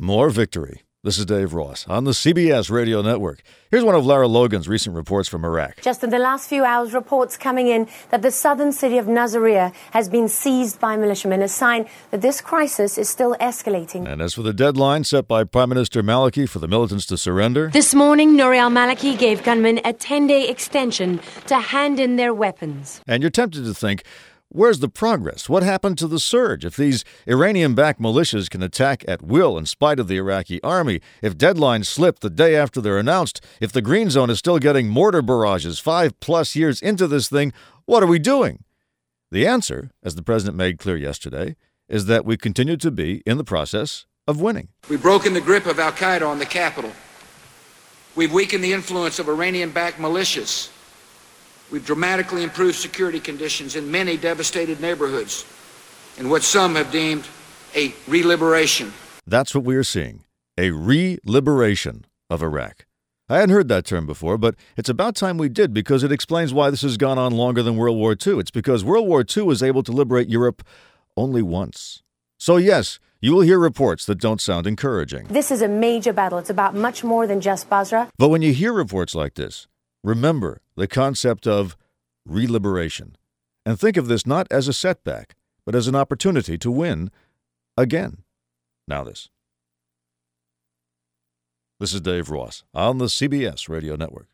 More victory. This is Dave Ross on the CBS radio network. Here's one of Lara Logan's recent reports from Iraq. Just in the last few hours, reports coming in that the southern city of Nasiriyah has been seized by militiamen, a sign that this crisis is still escalating. And as for the deadline set by Prime Minister Maliki for the militants to surrender, this morning, Nouri al Maliki gave gunmen a 10 day extension to hand in their weapons. And you're tempted to think, Where's the progress? What happened to the surge? If these Iranian backed militias can attack at will in spite of the Iraqi army, if deadlines slip the day after they're announced, if the Green Zone is still getting mortar barrages five plus years into this thing, what are we doing? The answer, as the president made clear yesterday, is that we continue to be in the process of winning. We've broken the grip of Al Qaeda on the capital. We've weakened the influence of Iranian backed militias. We've dramatically improved security conditions in many devastated neighborhoods in what some have deemed a re-liberation. That's what we are seeing a re liberation of Iraq. I hadn't heard that term before, but it's about time we did because it explains why this has gone on longer than World War II. It's because World War II was able to liberate Europe only once. So, yes, you will hear reports that don't sound encouraging. This is a major battle. It's about much more than just Basra. But when you hear reports like this, remember the concept of reliberation. And think of this not as a setback, but as an opportunity to win again. Now, this. This is Dave Ross on the CBS Radio Network.